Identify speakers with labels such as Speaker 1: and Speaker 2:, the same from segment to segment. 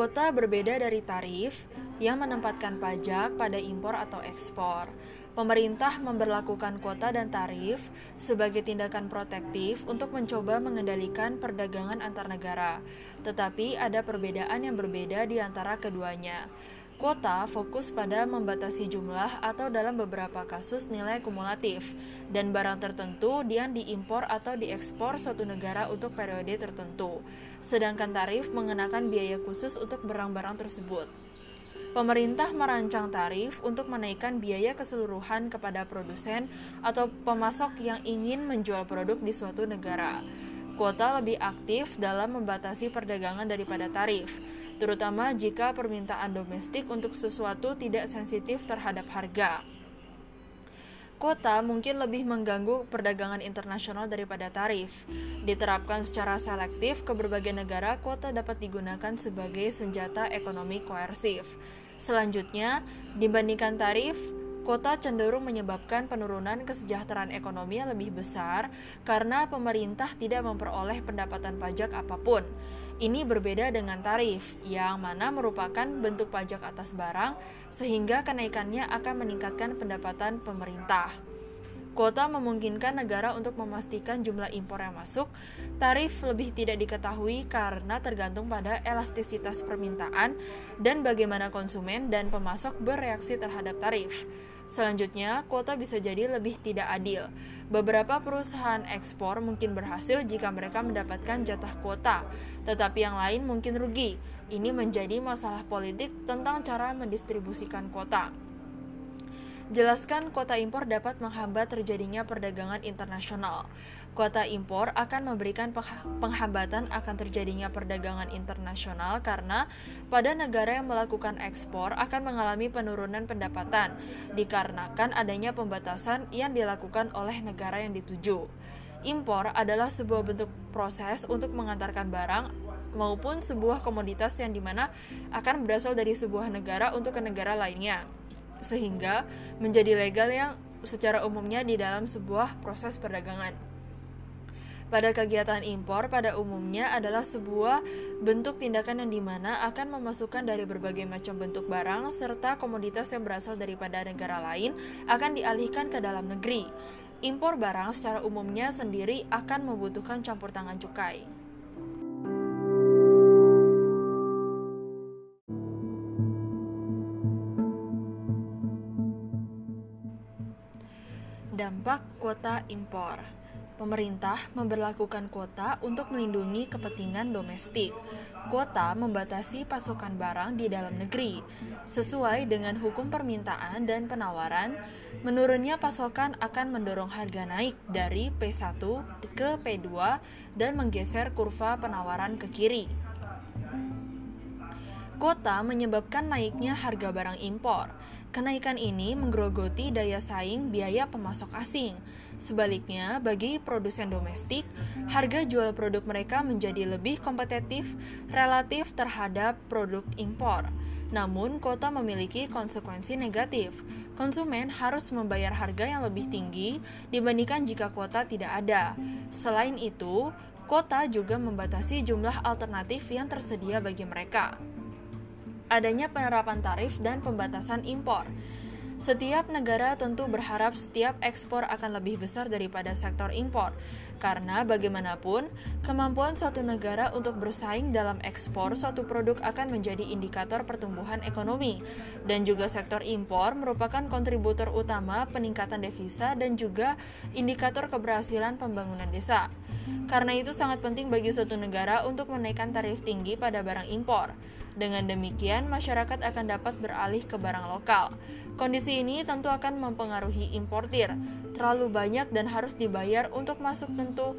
Speaker 1: Kuota berbeda dari tarif yang menempatkan pajak pada impor atau ekspor. Pemerintah memberlakukan kuota dan tarif sebagai tindakan protektif untuk mencoba mengendalikan perdagangan antar negara, tetapi ada perbedaan yang berbeda di antara keduanya. Kuota fokus pada membatasi jumlah atau dalam beberapa kasus nilai kumulatif dan barang tertentu yang diimpor atau diekspor suatu negara untuk periode tertentu. Sedangkan tarif mengenakan biaya khusus untuk barang-barang tersebut. Pemerintah merancang tarif untuk menaikkan biaya keseluruhan kepada produsen atau pemasok yang ingin menjual produk di suatu negara. Kuota lebih aktif dalam membatasi perdagangan daripada tarif terutama jika permintaan domestik untuk sesuatu tidak sensitif terhadap harga. Kota mungkin lebih mengganggu perdagangan internasional daripada tarif. Diterapkan secara selektif ke berbagai negara, kota dapat digunakan sebagai senjata ekonomi koersif. Selanjutnya, dibandingkan tarif, kota cenderung menyebabkan penurunan kesejahteraan ekonomi yang lebih besar karena pemerintah tidak memperoleh pendapatan pajak apa pun. Ini berbeda dengan tarif, yang mana merupakan bentuk pajak atas barang, sehingga kenaikannya akan meningkatkan pendapatan pemerintah. Kuota memungkinkan negara untuk memastikan jumlah impor yang masuk. Tarif lebih tidak diketahui karena tergantung pada elastisitas permintaan dan bagaimana konsumen dan pemasok bereaksi terhadap tarif. Selanjutnya, kuota bisa jadi lebih tidak adil. Beberapa perusahaan ekspor mungkin berhasil jika mereka mendapatkan jatah kuota, tetapi yang lain mungkin rugi. Ini menjadi masalah politik tentang cara mendistribusikan kuota. Jelaskan kuota impor dapat menghambat terjadinya perdagangan internasional. Kuota impor akan memberikan penghambatan akan terjadinya perdagangan internasional karena pada negara yang melakukan ekspor akan mengalami penurunan pendapatan dikarenakan adanya pembatasan yang dilakukan oleh negara yang dituju. Impor adalah sebuah bentuk proses untuk mengantarkan barang maupun sebuah komoditas yang di mana akan berasal dari sebuah negara untuk ke negara lainnya sehingga menjadi legal yang secara umumnya di dalam sebuah proses perdagangan pada kegiatan impor pada umumnya adalah sebuah bentuk tindakan yang di mana akan memasukkan dari berbagai macam bentuk barang serta komoditas yang berasal daripada negara lain akan dialihkan ke dalam negeri. Impor barang secara umumnya sendiri akan membutuhkan campur tangan cukai. Dampak kuota impor Pemerintah memperlakukan kuota untuk melindungi kepentingan domestik. Kuota membatasi pasokan barang di dalam negeri. Sesuai dengan hukum permintaan dan penawaran, menurunnya pasokan akan mendorong harga naik dari P1 ke P2 dan menggeser kurva penawaran ke kiri. Kuota menyebabkan naiknya harga barang impor. Kenaikan ini menggerogoti daya saing biaya pemasok asing Sebaliknya, bagi produsen domestik, harga jual produk mereka menjadi lebih kompetitif relatif terhadap produk impor. Namun, kota memiliki konsekuensi negatif. Konsumen harus membayar harga yang lebih tinggi dibandingkan jika kuota tidak ada. Selain itu, kota juga membatasi jumlah alternatif yang tersedia bagi mereka. Adanya penerapan tarif dan pembatasan impor. Setiap negara tentu berharap setiap ekspor akan lebih besar daripada sektor impor, karena bagaimanapun kemampuan suatu negara untuk bersaing dalam ekspor suatu produk akan menjadi indikator pertumbuhan ekonomi, dan juga sektor impor merupakan kontributor utama peningkatan devisa dan juga indikator keberhasilan pembangunan desa. Karena itu sangat penting bagi suatu negara untuk menaikkan tarif tinggi pada barang impor. Dengan demikian, masyarakat akan dapat beralih ke barang lokal. Kondisi ini tentu akan mempengaruhi importir. Terlalu banyak dan harus dibayar untuk masuk tentu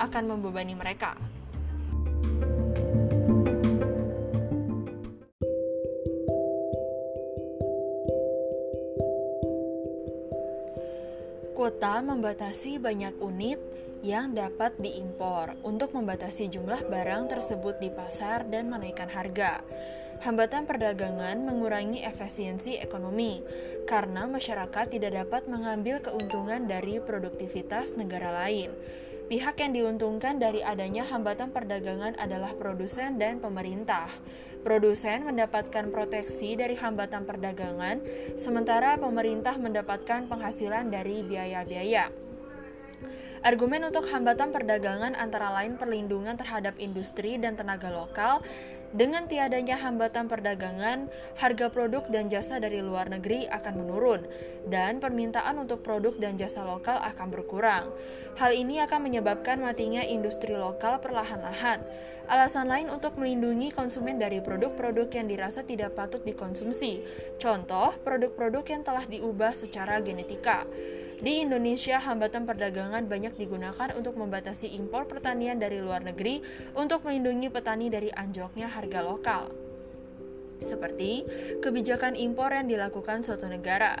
Speaker 1: akan membebani mereka. Kuota membatasi banyak unit yang dapat diimpor untuk membatasi jumlah barang tersebut di pasar dan menaikkan harga. Hambatan perdagangan mengurangi efisiensi ekonomi karena masyarakat tidak dapat mengambil keuntungan dari produktivitas negara lain. Pihak yang diuntungkan dari adanya hambatan perdagangan adalah produsen dan pemerintah. Produsen mendapatkan proteksi dari hambatan perdagangan, sementara pemerintah mendapatkan penghasilan dari biaya-biaya. Argumen untuk hambatan perdagangan antara lain perlindungan terhadap industri dan tenaga lokal. Dengan tiadanya hambatan perdagangan, harga produk dan jasa dari luar negeri akan menurun, dan permintaan untuk produk dan jasa lokal akan berkurang. Hal ini akan menyebabkan matinya industri lokal perlahan-lahan. Alasan lain untuk melindungi konsumen dari produk-produk yang dirasa tidak patut dikonsumsi, contoh produk-produk yang telah diubah secara genetika. Di Indonesia, hambatan perdagangan banyak digunakan untuk membatasi impor pertanian dari luar negeri untuk melindungi petani dari anjloknya harga lokal seperti kebijakan impor yang dilakukan suatu negara.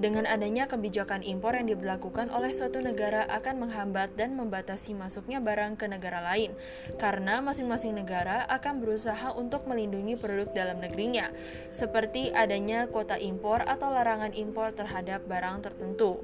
Speaker 1: Dengan adanya kebijakan impor yang diberlakukan oleh suatu negara akan menghambat dan membatasi masuknya barang ke negara lain, karena masing-masing negara akan berusaha untuk melindungi produk dalam negerinya, seperti adanya kota impor atau larangan impor terhadap barang tertentu.